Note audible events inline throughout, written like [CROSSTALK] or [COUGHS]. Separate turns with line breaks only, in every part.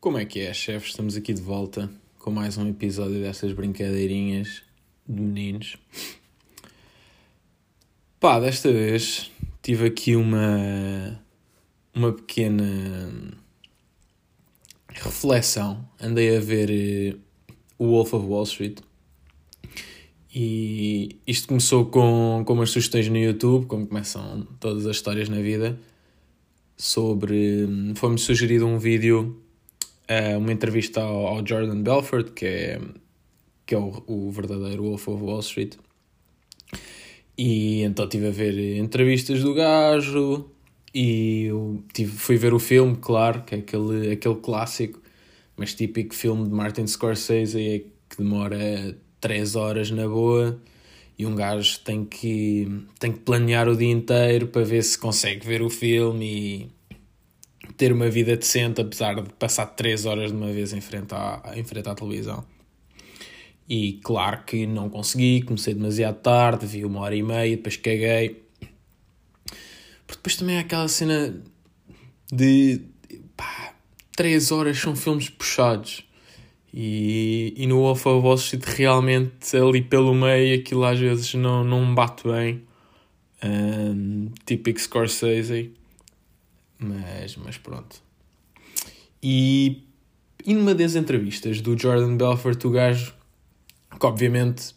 Como é que é, chefe? Estamos aqui de volta com mais um episódio destas brincadeirinhas de meninos. Pá, desta vez tive aqui uma, uma pequena reflexão. Andei a ver eh, o Wolf of Wall Street e isto começou com, com umas sugestões no YouTube, como começam todas as histórias na vida, sobre. Foi-me sugerido um vídeo, uh, uma entrevista ao, ao, Jordan Belfort, que é, que é o, o verdadeiro Wolf of Wall Street. E então estive a ver entrevistas do gajo e eu tive, fui ver o filme, claro, que é aquele, aquele clássico, mas típico filme de Martin Scorsese é que demora 3 horas na boa e um gajo tem que, tem que planear o dia inteiro para ver se consegue ver o filme e ter uma vida decente, apesar de passar 3 horas de uma vez em frente à, em frente à televisão. E claro que não consegui, comecei demasiado tarde, vi uma hora e meia, depois caguei. Porque depois também há aquela cena de pá, 3 horas são filmes puxados. E, e no Wall Street realmente ali pelo meio aquilo às vezes não, não bate bem. Um, típico Scorsese. Mas, mas pronto. E, e numa das entrevistas do Jordan Belfort, o gajo, que obviamente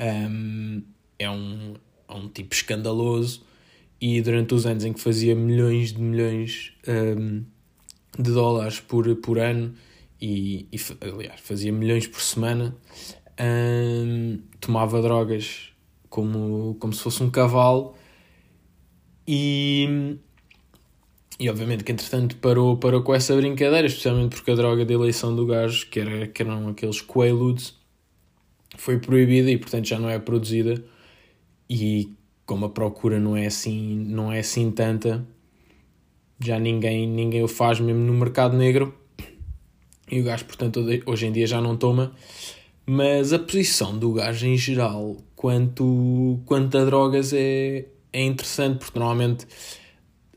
um, é, um, é um tipo escandaloso e durante os anos em que fazia milhões de milhões um, de dólares por, por ano e, e aliás, fazia milhões por semana, hum, tomava drogas como, como se fosse um cavalo e, e obviamente que entretanto parou, parou com essa brincadeira, especialmente porque a droga de eleição do gajo, que, era, que eram aqueles Quaaludes, foi proibida e portanto já não é produzida e como a procura não é assim, não é assim tanta, já ninguém, ninguém o faz mesmo no mercado negro e o gajo, portanto, hoje em dia já não toma. Mas a posição do gajo em geral, quanto, quanto a drogas, é, é interessante, porque normalmente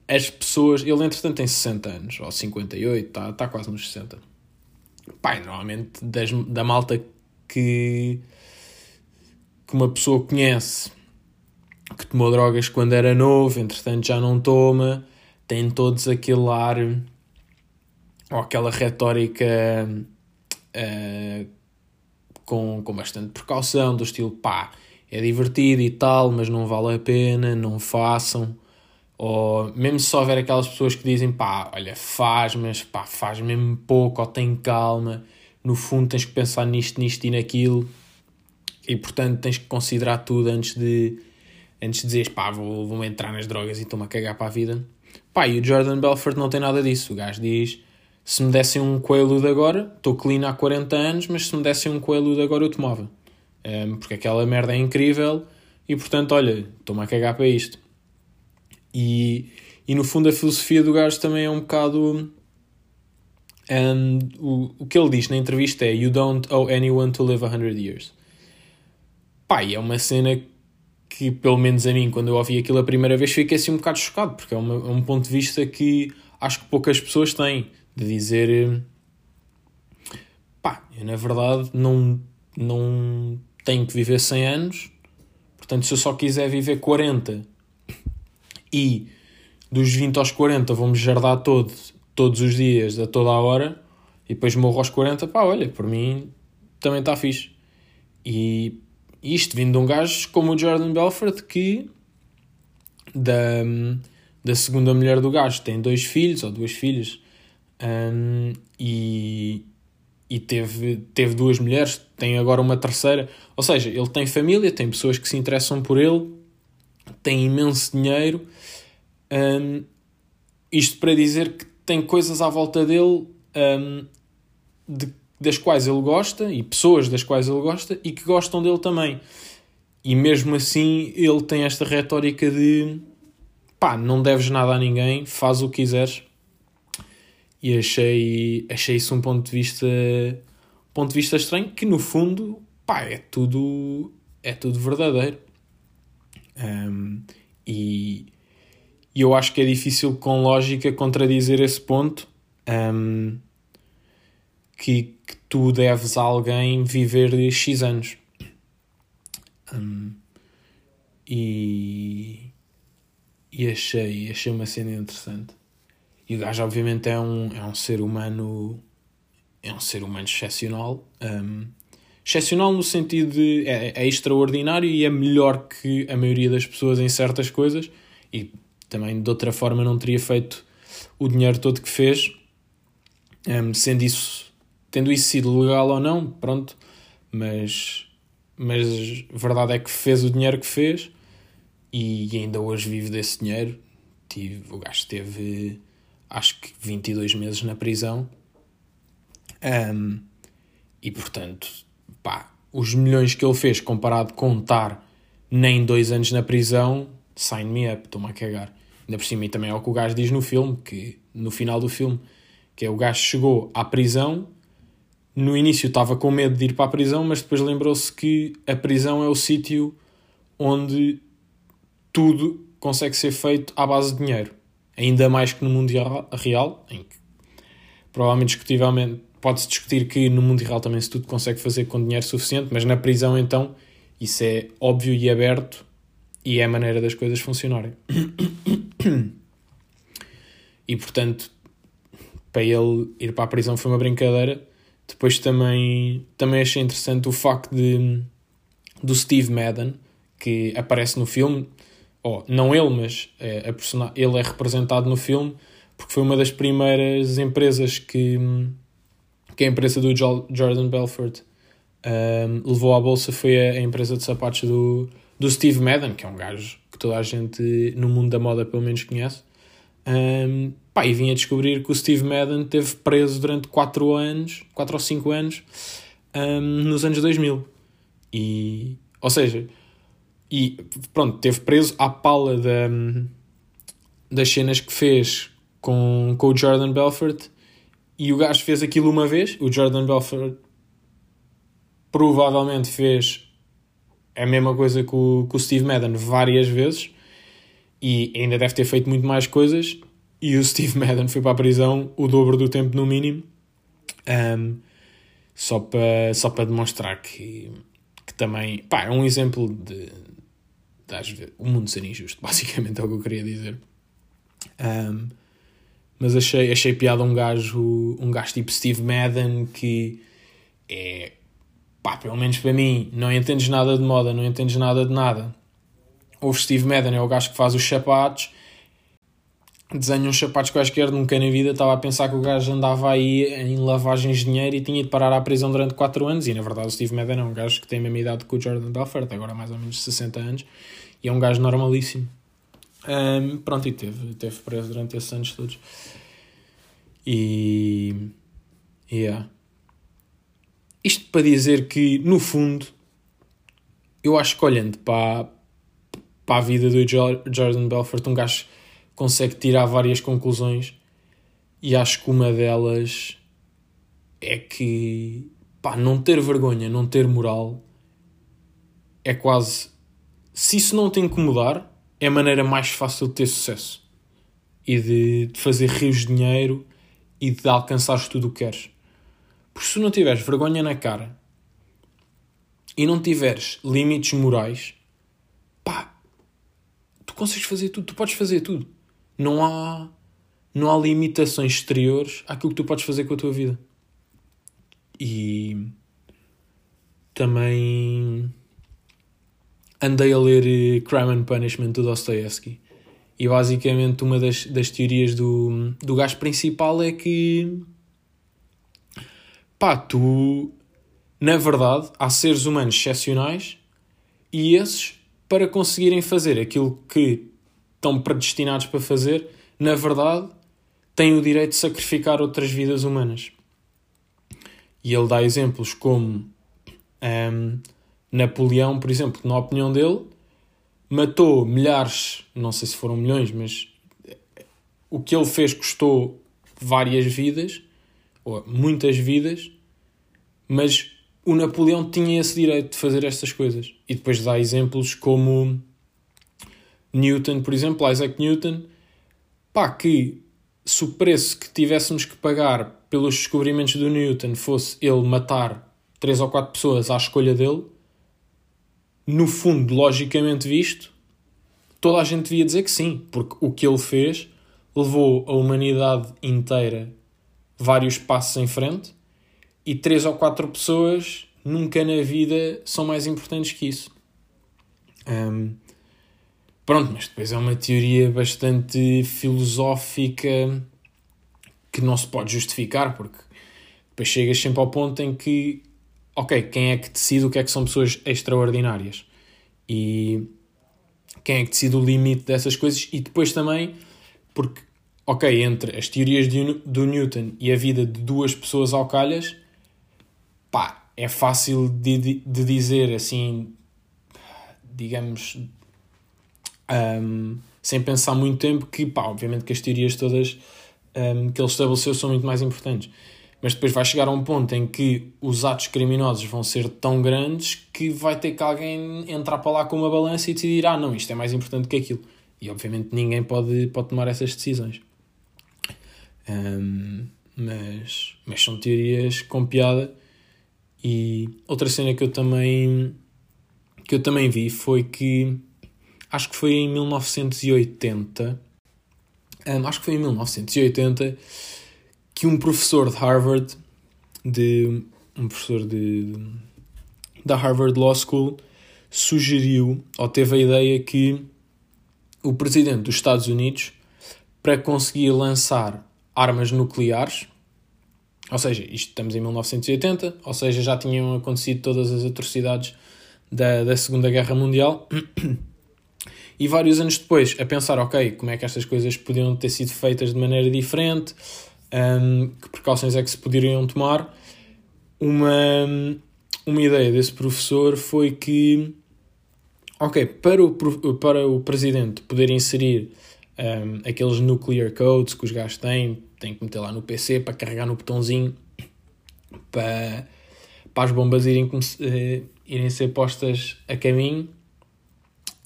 as pessoas. Ele, entretanto, tem 60 anos, ou 58, está tá quase nos 60. Pai, normalmente das, da malta que, que uma pessoa conhece que tomou drogas quando era novo, entretanto já não toma, tem todos aquele ar ou aquela retórica uh, com, com bastante precaução, do estilo pá, é divertido e tal, mas não vale a pena, não façam. Ou mesmo se houver aquelas pessoas que dizem pá, olha, faz, mas pá, faz mesmo pouco, ou tem calma, no fundo tens que pensar nisto, nisto e naquilo, e portanto tens que considerar tudo antes de, antes de dizeres pá, vou, vou entrar nas drogas e estou-me a cagar para a vida. Pá, e o Jordan Belfort não tem nada disso. O gajo diz se me dessem um coelho de agora, estou clean há 40 anos, mas se me dessem um coelho de agora eu tomava. Um, porque aquela merda é incrível e portanto, olha, estou-me a cagar para isto. E, e no fundo a filosofia do gajo também é um bocado. Um, o, o que ele diz na entrevista é You don't owe anyone to live 100 years. Pai, é uma cena que, pelo menos a mim, quando eu ouvi aquilo a primeira vez, fiquei assim um bocado chocado, porque é, uma, é um ponto de vista que acho que poucas pessoas têm de dizer pá, eu na verdade não, não tenho que viver 100 anos, portanto, se eu só quiser viver 40 e dos 20 aos 40 vou-me jardar todo, todos os dias, a toda a hora, e depois morro aos 40, pá, olha, por mim também está fixe. E isto vindo de um gajo como o Jordan Belfort que da, da segunda mulher do gajo tem dois filhos ou duas filhas um, e, e teve, teve duas mulheres, tem agora uma terceira. Ou seja, ele tem família, tem pessoas que se interessam por ele, tem imenso dinheiro. Um, isto para dizer que tem coisas à volta dele um, de, das quais ele gosta e pessoas das quais ele gosta e que gostam dele também. E mesmo assim ele tem esta retórica de pá, não deves nada a ninguém, faz o que quiseres e achei, achei isso um ponto de vista ponto de vista estranho que no fundo pá, é tudo é tudo verdadeiro um, e, e eu acho que é difícil com lógica contradizer esse ponto um, que, que tu deves a alguém viver X anos. Um, e, e achei, achei uma cena interessante. E o gajo, obviamente, é um, é um ser humano. É um ser humano excepcional. Um, excepcional no sentido de. É, é extraordinário e é melhor que a maioria das pessoas em certas coisas. E também, de outra forma, não teria feito o dinheiro todo que fez. Um, sendo isso. Tendo isso sido legal ou não, pronto. Mas. Mas a verdade é que fez o dinheiro que fez e ainda hoje vive desse dinheiro. Tive, o gajo teve acho que 22 meses na prisão. Um, e portanto, pá, os milhões que ele fez comparado com estar nem dois anos na prisão, sign me up, estou-me a cagar. Ainda por cima, e também é o que o gajo diz no filme, que no final do filme, que é o gajo chegou à prisão, no início estava com medo de ir para a prisão, mas depois lembrou-se que a prisão é o sítio onde tudo consegue ser feito à base de dinheiro. Ainda mais que no mundo real, em que provavelmente discutivelmente pode-se discutir que no mundo real também se tudo consegue fazer com dinheiro suficiente, mas na prisão então isso é óbvio e aberto e é a maneira das coisas funcionarem. E portanto, para ele ir para a prisão foi uma brincadeira. Depois também, também achei interessante o facto de do Steve Madden, que aparece no filme, oh, não ele, mas é, a ele é representado no filme porque foi uma das primeiras empresas que, que a empresa do Jordan Belfort um, levou à bolsa foi a, a, empresa de sapatos do, do Steve Madden, que é um gajo que toda a gente no mundo da moda pelo menos conhece. Um, pá, e vim a descobrir que o Steve Madden teve preso durante 4 anos, 4 ou 5 anos, um, nos anos 2000. E, ou seja, e pronto, teve preso à pala da, das cenas que fez com, com o Jordan Belfort e o gajo fez aquilo uma vez. O Jordan Belfort provavelmente fez a mesma coisa que o, que o Steve Madden várias vezes e ainda deve ter feito muito mais coisas. E o [LAUGHS] Steve Madden foi para a prisão o dobro do tempo, no mínimo, um, só para só para demonstrar que, que também pá, é um exemplo de, de o mundo ser injusto, [LAUGHS] basicamente é o que eu queria dizer. Um, mas achei, achei piada um gajo, um gajo tipo Steve Madden que é pá, pelo menos para mim, não entendes nada de moda, não entendes nada de nada. O Steve Madden é o gajo que faz os sapatos, desenha uns sapatos quaisquer, nunca na vida estava a pensar que o gajo andava aí em lavagens de dinheiro e tinha de parar à prisão durante 4 anos. E na verdade o Steve Madden é um gajo que tem a mesma idade que o Jordan Belfort, agora mais ou menos 60 anos, e é um gajo normalíssimo. Um, pronto, e teve, teve preso durante esses anos todos. E. Yeah. Isto para dizer que, no fundo, eu acho que olhando para, para a vida do Jordan Belfort, um gajo consegue tirar várias conclusões e acho que uma delas é que pá, não ter vergonha, não ter moral é quase. Se isso não te incomodar, é a maneira mais fácil de ter sucesso e de, de fazer rios de dinheiro e de alcançares tudo o que queres. Porque se não tiveres vergonha na cara e não tiveres limites morais, pá, tu consegues fazer tudo, tu podes fazer tudo. Não há, não há limitações exteriores àquilo que tu podes fazer com a tua vida. E também andei a ler eh, Crime and Punishment do Dostoevsky. E basicamente uma das, das teorias do, do gajo principal é que pá, tu, na verdade, há seres humanos excepcionais e esses, para conseguirem fazer aquilo que estão predestinados para fazer, na verdade, têm o direito de sacrificar outras vidas humanas. E ele dá exemplos como um, Napoleão, por exemplo, na opinião dele, matou milhares, não sei se foram milhões, mas o que ele fez custou várias vidas ou muitas vidas, mas o Napoleão tinha esse direito de fazer estas coisas. E depois dá exemplos como Newton, por exemplo, Isaac Newton, pá, que se o preço que tivéssemos que pagar pelos descobrimentos do Newton fosse ele matar três ou quatro pessoas à escolha dele, no fundo, logicamente visto, toda a gente devia dizer que sim, porque o que ele fez levou a humanidade inteira vários passos em frente e três ou quatro pessoas nunca na vida são mais importantes que isso. Um, pronto, mas depois é uma teoria bastante filosófica que não se pode justificar, porque depois chegas sempre ao ponto em que, ok, quem é que decide o que é que são pessoas extraordinárias? E quem é que decide o limite dessas coisas? E depois também, porque, ok, entre as teorias de, do Newton e a vida de duas pessoas ao calhas, pá, é fácil de, de dizer assim, digamos, um, sem pensar muito tempo, que pá, obviamente que as teorias todas um, que ele estabeleceu são muito mais importantes. Mas depois vai chegar a um ponto em que os atos criminosos vão ser tão grandes que vai ter que alguém entrar para lá com uma balança e decidir: ah, não, isto é mais importante que aquilo. E obviamente ninguém pode, pode tomar essas decisões. Um, mas, mas são teorias com piada e outra cena que eu também que eu também vi foi que acho que foi em 1980 um, acho que foi em 1980 que um professor de Harvard de um professor de da Harvard Law School sugeriu ou teve a ideia que o presidente dos Estados Unidos para conseguir lançar armas nucleares ou seja, isto estamos em 1980, ou seja, já tinham acontecido todas as atrocidades da, da Segunda Guerra Mundial. E vários anos depois, a pensar, ok, como é que estas coisas podiam ter sido feitas de maneira diferente, um, que precauções é que se poderiam tomar, uma, uma ideia desse professor foi que, ok, para o, para o presidente poder inserir um, aqueles nuclear codes que os gajos têm, tem que meter lá no PC para carregar no botãozinho para, para as bombas irem, uh, irem ser postas a caminho.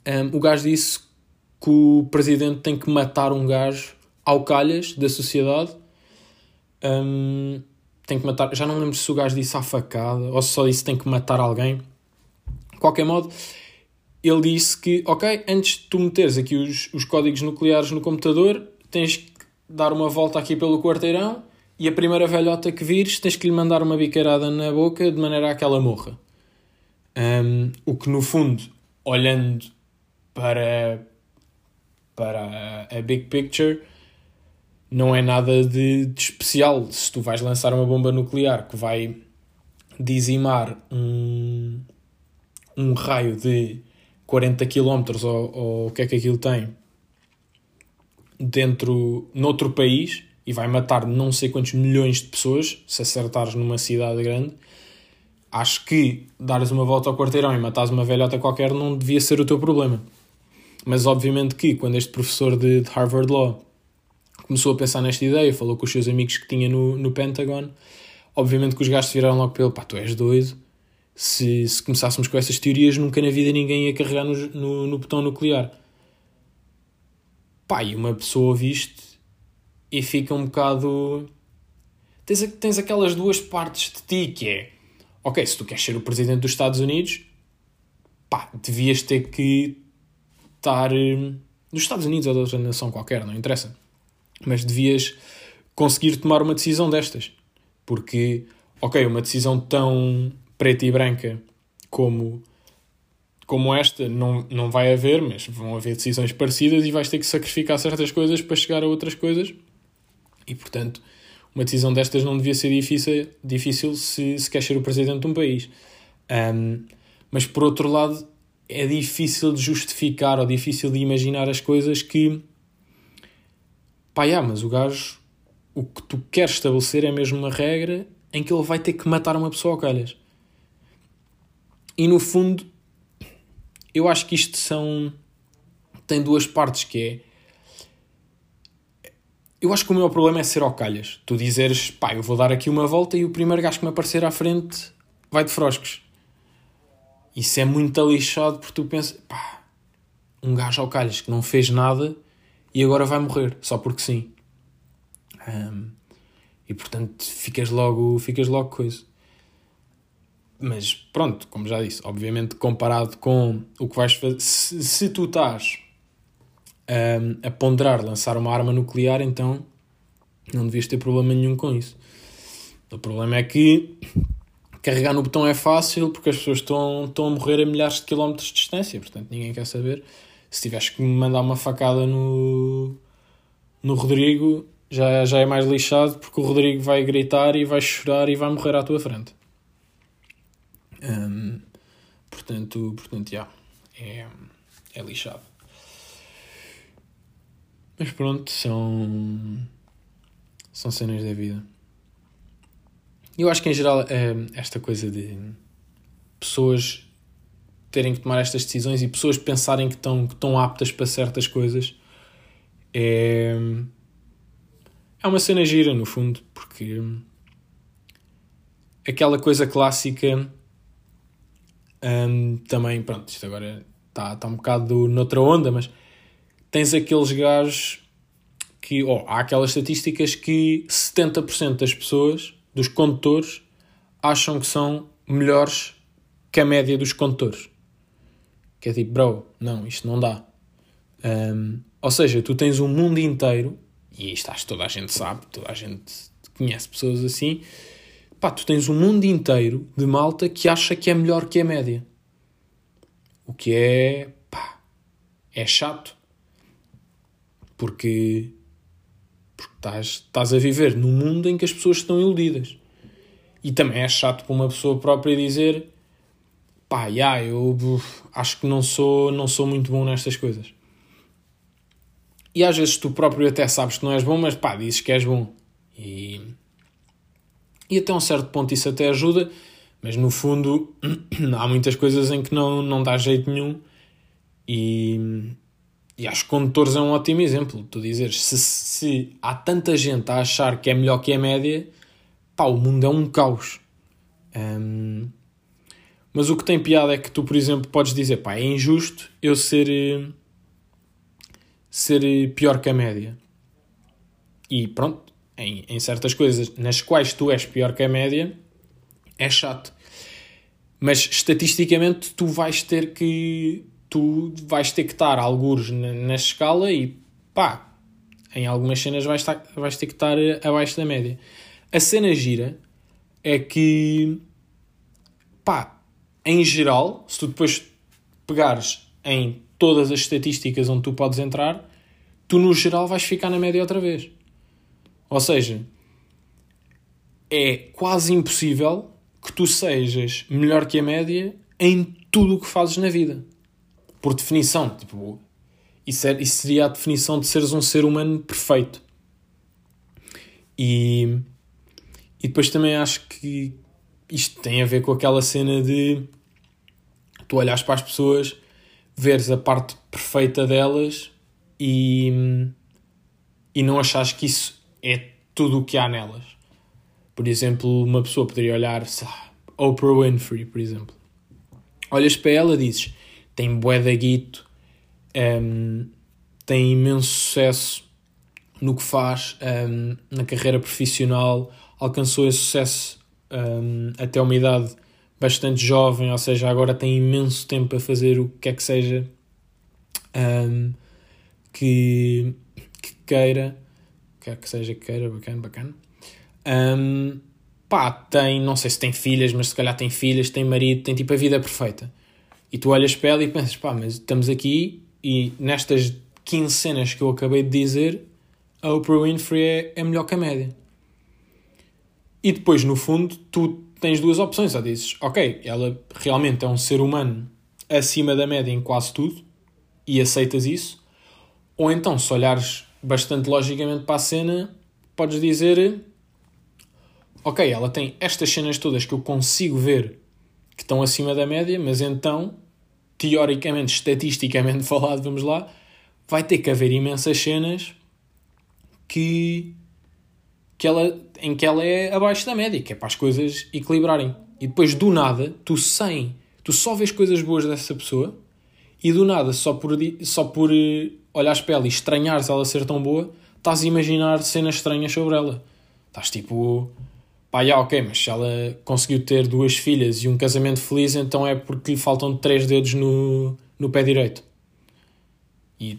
Um, o gajo disse que o presidente tem que matar um gajo ao calhas da sociedade. Um, tem que matar. Já não lembro se o gajo disse à facada ou se só disse tem que matar alguém. De qualquer modo, ele disse que, ok, antes de tu meteres aqui os, os códigos nucleares no computador, tens que dar uma volta aqui pelo quarteirão e a primeira velhota que vires tens que lhe mandar uma biqueirada na boca de maneira a que ela morra. Um, o que no fundo, olhando para, para a big picture, não é nada de, de especial. Se tu vais lançar uma bomba nuclear que vai dizimar um, um raio de 40 km ou, ou o que é que aquilo tem dentro, noutro país e vai matar não sei quantos milhões de pessoas se acertares numa cidade grande, acho que dares uma volta ao quarteirão e matares uma velhota qualquer não devia ser o teu problema. Mas obviamente que quando este professor de, de Harvard Law começou a pensar nesta ideia, falou com os seus amigos que tinha no, no Pentagon, obviamente que os gajos viraram logo pelo pá, tu és doido. Se, se começássemos com essas teorias, nunca na vida ninguém ia carregar no, no, no botão nuclear. Pá, e uma pessoa ouve isto e fica um bocado. Tens, tens aquelas duas partes de ti que é. Ok, se tu queres ser o presidente dos Estados Unidos, pá, devias ter que estar. Hum, nos Estados Unidos ou de outra nação qualquer, não interessa. Mas devias conseguir tomar uma decisão destas. Porque, ok, uma decisão tão preta e branca como como esta não, não vai haver, mas vão haver decisões parecidas e vais ter que sacrificar certas coisas para chegar a outras coisas. E, portanto, uma decisão destas não devia ser difícil, difícil se, se quer ser o presidente de um país. Um, mas, por outro lado, é difícil de justificar ou difícil de imaginar as coisas que... Pá, yeah, mas o gajo... O que tu queres estabelecer é mesmo uma regra em que ele vai ter que matar uma pessoa ao calhas. E, no fundo, eu acho que isto são. tem duas partes que é. Eu acho que o meu problema é ser ao calhas. Tu dizeres, pá, eu vou dar aqui uma volta e o primeiro gajo que me aparecer à frente vai de froscos. Isso é muito lixado porque tu pensas, pá, um gajo ao calhas que não fez nada e agora vai morrer, só porque sim. Um, e portanto ficas logo, ficas logo coisa. Mas pronto, como já disse, obviamente comparado com o que vais fazer, se, se tu estás um, a ponderar lançar uma arma nuclear, então não devias ter problema nenhum com isso. O problema é que carregar no botão é fácil porque as pessoas estão, estão a morrer a milhares de quilómetros de distância, portanto ninguém quer saber. Se tiveres que me mandar uma facada no, no Rodrigo, já, já é mais lixado porque o Rodrigo vai gritar e vai chorar e vai morrer à tua frente. Um, portanto, portanto, já, é, é lixado. Mas pronto, são, são cenas da vida. Eu acho que em geral esta coisa de pessoas terem que tomar estas decisões e pessoas pensarem que estão, que estão aptas para certas coisas é, é uma cena gira, no fundo, porque aquela coisa clássica um, também, pronto, isto agora está tá um bocado noutra onda, mas tens aqueles gajos que, oh, há aquelas estatísticas que 70% das pessoas, dos condutores, acham que são melhores que a média dos condutores. Que é tipo, bro, não, isto não dá. Um, ou seja, tu tens um mundo inteiro e isto acho que toda a gente sabe, toda a gente conhece pessoas assim, pá, tu tens um mundo inteiro de malta que acha que é melhor que a média. O que é, pá, é chato. Porque, porque estás, estás a viver num mundo em que as pessoas estão iludidas. E também é chato para uma pessoa própria dizer pá, yeah, eu acho que não sou, não sou muito bom nestas coisas. E às vezes tu próprio até sabes que não és bom, mas pá, dizes que és bom. E, e até um certo ponto isso até ajuda, mas no fundo [CLEARS THROAT] há muitas coisas em que não, não dá jeito nenhum. E, e acho que condutores é um ótimo exemplo. Tu dizes, se, se há tanta gente a achar que é melhor que a média, pá, o mundo é um caos. Um, mas o que tem piada é que tu, por exemplo, podes dizer, pá, é injusto eu ser eh, ser pior que a média. E pronto, em, em certas coisas nas quais tu és pior que a média, é chato. Mas estatisticamente tu vais ter que tu vais ter que estar algures na, na escala e pá, em algumas cenas vais, estar, vais ter que estar abaixo da média. A cena gira é que pá, em geral, se tu depois pegares em todas as estatísticas onde tu podes entrar, tu no geral vais ficar na média outra vez. Ou seja, é quase impossível que tu sejas melhor que a média em tudo o que fazes na vida. Por definição, tipo, isso, é, isso seria a definição de seres um ser humano perfeito. E, e depois também acho que isto tem a ver com aquela cena de tu olhas para as pessoas veres a parte perfeita delas e, e não achares que isso é tudo o que há nelas. Por exemplo, uma pessoa poderia olhar, Oprah Winfrey, por exemplo. Olhas para ela e dizes, tem bué da guito, um, tem imenso sucesso no que faz um, na carreira profissional, alcançou esse sucesso um, até uma idade bastante jovem, ou seja, agora tem imenso tempo para fazer o que quer que seja um, que, que, queira, quer que seja que queira, bacana, bacana. Um, pá, tem, não sei se tem filhas, mas se calhar tem filhas, tem marido, tem tipo a vida perfeita. E tu olhas para ela e pensas, pá, mas estamos aqui e nestas 15 cenas que eu acabei de dizer, a Oprah Winfrey é, é melhor que a média. E depois, no fundo, tu tens duas opções. Ou dizes, ok, ela realmente é um ser humano acima da média em quase tudo e aceitas isso. Ou então, se olhares bastante logicamente para a cena, podes dizer: Ok, ela tem estas cenas todas que eu consigo ver que estão acima da média, mas então, teoricamente, estatisticamente [LAUGHS] falado, vamos lá, vai ter que haver imensas cenas que que ela, em que ela é abaixo da média, que é para as coisas equilibrarem. E depois, do nada, tu sem, tu só vês coisas boas dessa pessoa e do nada, só por, só por eh, olhares para ela e estranhares ela ser tão boa, estás a imaginar cenas estranhas sobre ela. Estás tipo, pá, já, ok, mas se ela conseguiu ter duas filhas e um casamento feliz, então é porque lhe faltam três dedos no, no pé direito. E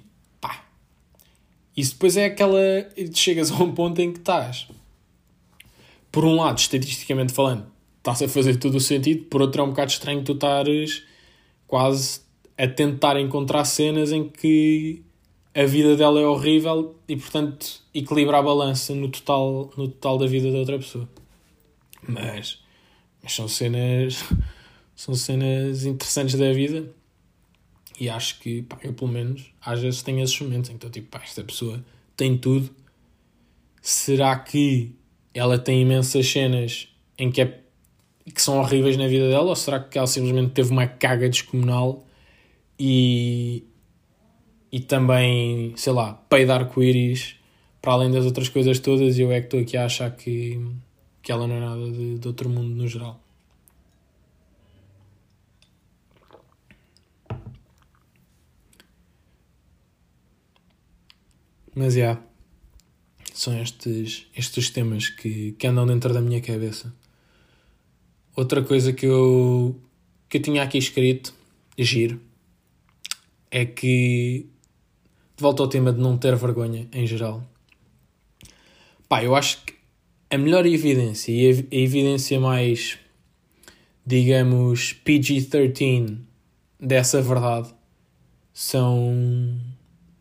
isso depois é aquela. Chegas a um ponto em que estás, por um lado, estatisticamente falando, estás a fazer todo o sentido, por outro é um bocado estranho tu estares quase a tentar encontrar cenas em que a vida dela é horrível e, portanto, equilibra a balança no total, no total da vida da outra pessoa. Mas, mas são cenas [LAUGHS] são cenas interessantes da vida e acho que, pá, eu pelo menos, às vezes tenho esses momentos em que estou tipo, pá, esta pessoa tem tudo. Será que ela tem imensas cenas em que, é, que são horríveis na vida dela? Ou será que ela simplesmente teve uma caga descomunal e, e também, sei lá, peidar com íris para além das outras coisas todas e eu é que estou aqui a achar que, que ela não é nada de, de outro mundo no geral. Mas, já, yeah, são estes, estes temas que, que andam dentro da minha cabeça. Outra coisa que eu, que eu tinha aqui escrito, giro, é que, de volta ao tema de não ter vergonha em geral, pá, eu acho que a melhor evidência e a, evidência mais, digamos, PG-13 dessa verdade são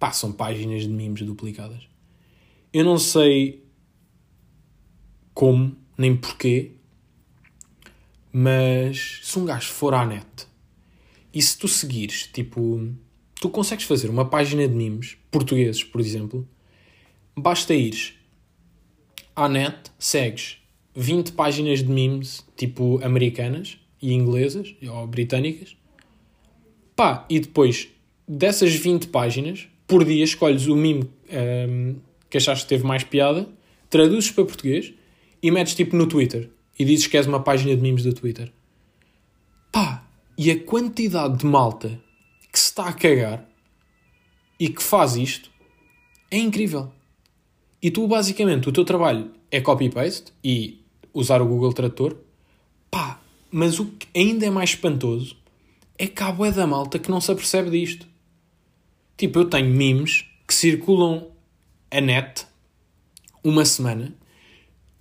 pá, são páginas de memes duplicadas. Eu não sei como, nem porquê, mas se um gajo for à net e se tu seguires, tipo, tu consegues fazer uma página de memes portugueses, por exemplo, basta ires à net, segues 20 páginas de memes, tipo, americanas e inglesas, ou britânicas, pá, e depois dessas 20 páginas, por dia escolhes o meme um, que achaste que teve mais piada, traduzes para português e metes tipo no Twitter e dizes que és uma página de memes do Twitter. Pá, e a quantidade de malta que se está a cagar e que faz isto é incrível. E tu, basicamente, o teu trabalho é copy-paste e usar o Google Tradutor. Pá, mas o que ainda é mais espantoso é que há bué da malta que não se apercebe disto. Tipo, eu tenho memes que circulam a net uma semana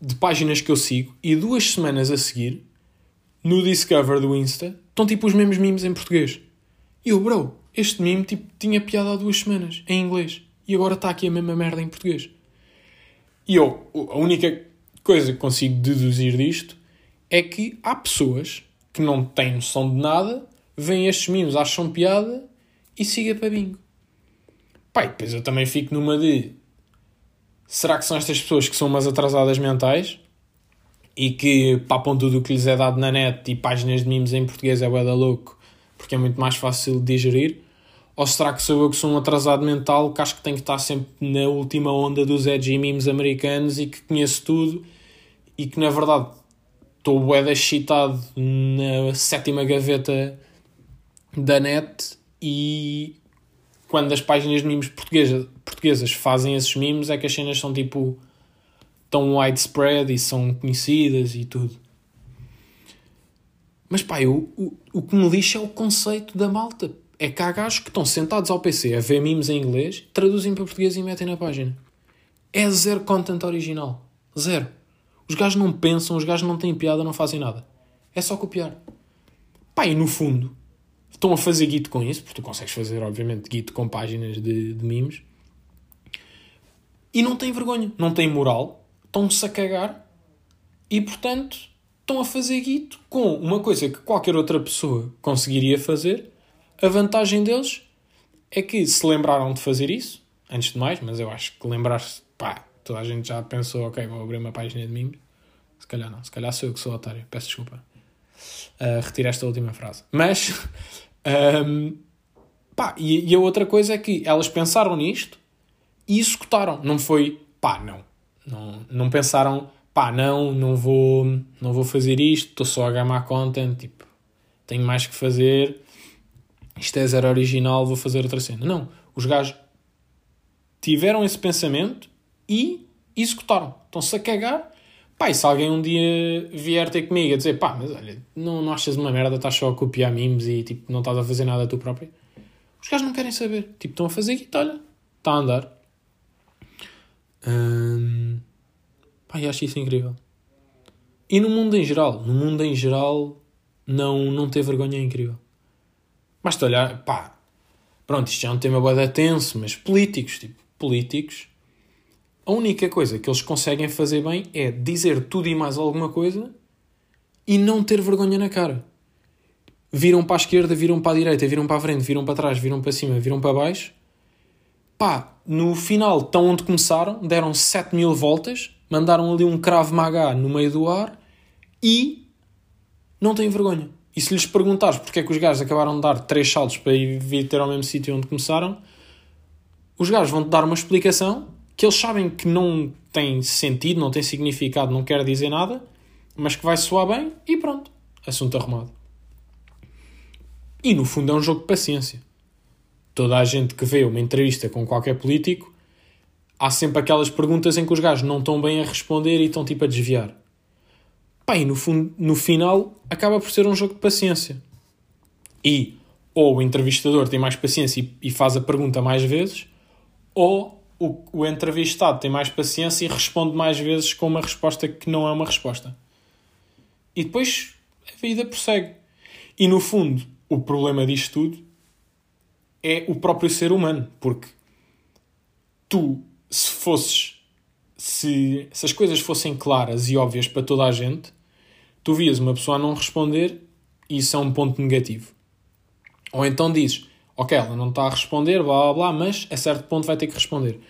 de páginas que eu sigo e duas semanas a seguir no Discover do Insta estão tipo os mesmos memes em português. E eu, bro, este meme tipo, tinha piada há duas semanas em inglês e agora está aqui a mesma merda em português. E eu, a única coisa que consigo deduzir disto é que há pessoas que não têm noção de nada, veem estes memes, acham piada e siga para bingo. Pai, depois eu também fico numa de. Será que são estas pessoas que são umas atrasadas mentais e que papam tudo o que lhes é dado na net e páginas de memes em português é da louco porque é muito mais fácil de digerir? Ou será que sou eu que sou um atrasado mental que acho que tenho que estar sempre na última onda dos edgy memes americanos e que conheço tudo e que na verdade estou bué excitado na sétima gaveta da net e quando as páginas de memes portuguesas, portuguesas fazem esses memes é que as cenas são tipo tão widespread e são conhecidas e tudo. Mas pá, eu, o, o que me lixa é o conceito da malta. É que há gajos que estão sentados ao PC a ver memes em inglês, traduzem para português e metem na página. É zero content original. Zero. Os gajos não pensam, os gajos não têm piada, não fazem nada. É só copiar. Pá, e no fundo, estão a fazer Git com isso, porque tu consegues fazer, obviamente, Git com páginas de, de memes, e não têm vergonha, não têm moral, estão-se a cagar, e portanto estão a fazer Git com uma coisa que qualquer outra pessoa conseguiria fazer. A vantagem deles é que se lembraram de fazer isso, antes de mais, mas eu acho que lembrar-se, pá, toda a gente já pensou, ok, vou abrir uma página de memes. Se calhar não, se calhar sou eu que sou otário, peço desculpa. Uh, retiro esta última frase. Mas [LAUGHS] um, pá, e, e, a outra coisa é que elas pensaram nisto e executaram. Não foi pá, não. Não, não pensaram pá, não, não vou, não vou fazer isto, estou só a gamar content, tipo, tenho mais que fazer, isto é zero original, vou fazer outra cena. Não, os gajos tiveram esse pensamento e executaram. Estão-se a cagar. Pá, e se alguém um dia vier ter comigo a dizer, pá, mas olha, não, não achas uma merda, estás só a copiar memes e tipo, não estás a fazer nada tu própria? Os gajos não querem saber. Tipo, estão a fazer guita, olha, está a andar. Hum... Pá, e acho isso incrível. E no mundo em geral, no mundo em geral, não, não ter vergonha é incrível. Basta olhar, pá, pronto, isto já é um tema boa tenso, mas políticos, tipo, políticos, a única coisa que eles conseguem fazer bem é dizer tudo e mais alguma coisa e não ter vergonha na cara. Viram para a esquerda, viram para a direita, viram para a frente, viram para trás, viram para cima, viram para baixo. Pá, no final estão onde começaram, deram 7 mil voltas, mandaram ali um cravo maga no meio do ar e não têm vergonha. E se lhes perguntares porque é que os gajos acabaram de dar três saltos para ir ter ao mesmo sítio onde começaram, os gajos vão-te dar uma explicação que eles sabem que não tem sentido, não tem significado, não quer dizer nada, mas que vai soar bem e pronto, assunto arrumado. E no fundo é um jogo de paciência. Toda a gente que vê uma entrevista com qualquer político, há sempre aquelas perguntas em que os gajos não estão bem a responder e estão tipo a desviar. Pá, e no, fundo, no final acaba por ser um jogo de paciência. E ou o entrevistador tem mais paciência e, e faz a pergunta mais vezes, ou o, o entrevistado tem mais paciência e responde mais vezes com uma resposta que não é uma resposta. E depois a vida prossegue. E no fundo, o problema disto tudo é o próprio ser humano, porque tu, se fosses se, se as coisas fossem claras e óbvias para toda a gente, tu vias uma pessoa a não responder e isso é um ponto negativo. Ou então dizes, ok, ela não está a responder, blá blá blá, mas a certo ponto vai ter que responder.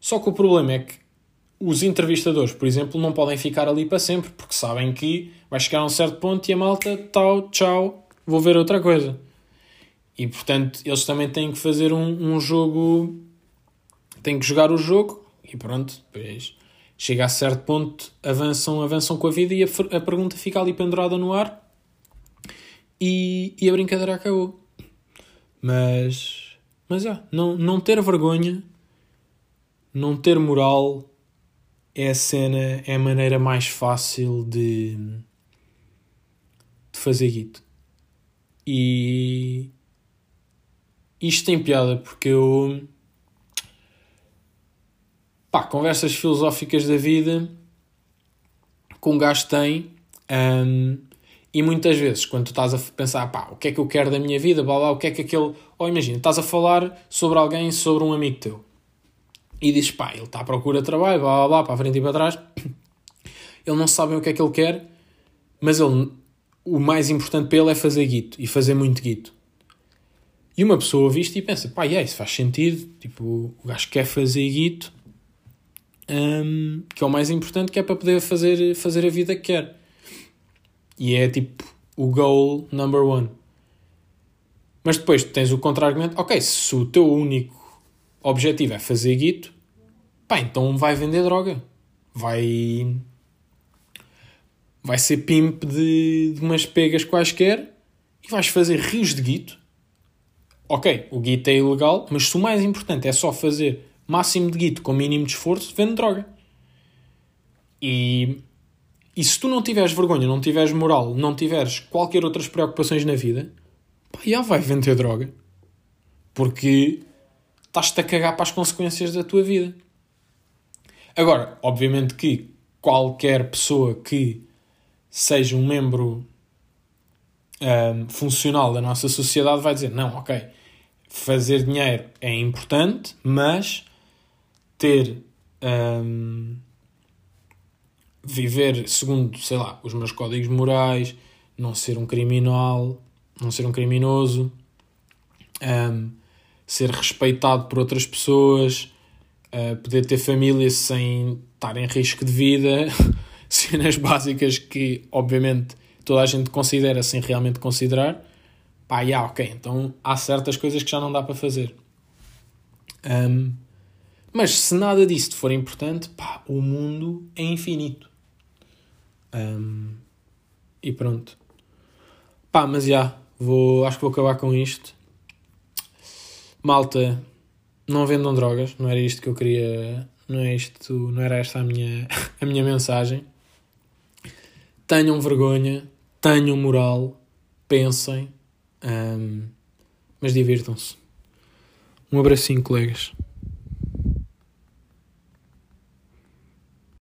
Só que o problema é que os entrevistadores, por exemplo, não podem ficar ali para sempre, porque sabem que vai chegar a um certo ponto e a malta, tal, tchau, vou ver outra coisa. E portanto, eles também têm que fazer um, um jogo, têm que jogar o jogo e pronto, depois chega a certo ponto, avançam, avançam com a vida e a, a pergunta fica ali pendurada no ar e, e a brincadeira acabou. Mas, mas é, não, não ter vergonha, não ter moral é a cena, é a maneira mais fácil de, de fazer guito. E isto tem piada porque eu pá, conversas filosóficas da vida que um gajo tem um, e muitas vezes quando tu estás a pensar pá, o que é que eu quero da minha vida, blá, blá, o que é que aquele ou imagina, estás a falar sobre alguém, sobre um amigo teu. E dizes pá, ele está à procura de trabalho, blá blá blá, para a frente e para trás. [COUGHS] Ele não sabe o que é que ele quer mas ele, o mais importante para ele é fazer guito e fazer muito guito. E uma pessoa ouve isto e pensa, pá, yeah, isso faz sentido, tipo, o gajo quer fazer guito um, que é o mais importante, que é para poder fazer, fazer a vida que quer. E é tipo o goal number one. Mas depois tens o contra-argumento, ok, se o teu único objetivo é fazer guito, pá, então vai vender droga. Vai. Vai ser pimp de, de umas pegas quaisquer e vais fazer rios de guito. Ok, o guito é ilegal, mas se o mais importante é só fazer máximo de guito com mínimo de esforço, vende droga. E, e se tu não tiveres vergonha, não tiveres moral, não tiveres qualquer outras preocupações na vida, pá, já vai vender droga. Porque estás-te a cagar para as consequências da tua vida. Agora, obviamente que qualquer pessoa que seja um membro um, funcional da nossa sociedade vai dizer: não, ok, fazer dinheiro é importante, mas ter. Um, viver segundo, sei lá, os meus códigos morais, não ser um criminal, não ser um criminoso, um, ser respeitado por outras pessoas, uh, poder ter família sem estar em risco de vida, [LAUGHS] cenas básicas que, obviamente, toda a gente considera sem realmente considerar. Pá, yeah, ok, então há certas coisas que já não dá para fazer. Um, mas se nada disso for importante, pá, o mundo é infinito. Um, e pronto. Pá, mas já, vou, acho que vou acabar com isto. Malta, não vendam drogas, não era isto que eu queria, não é isto, não era esta a minha, [LAUGHS] a minha mensagem. Tenham vergonha, tenham moral, pensem, um, mas divirtam-se. Um abracinho, colegas.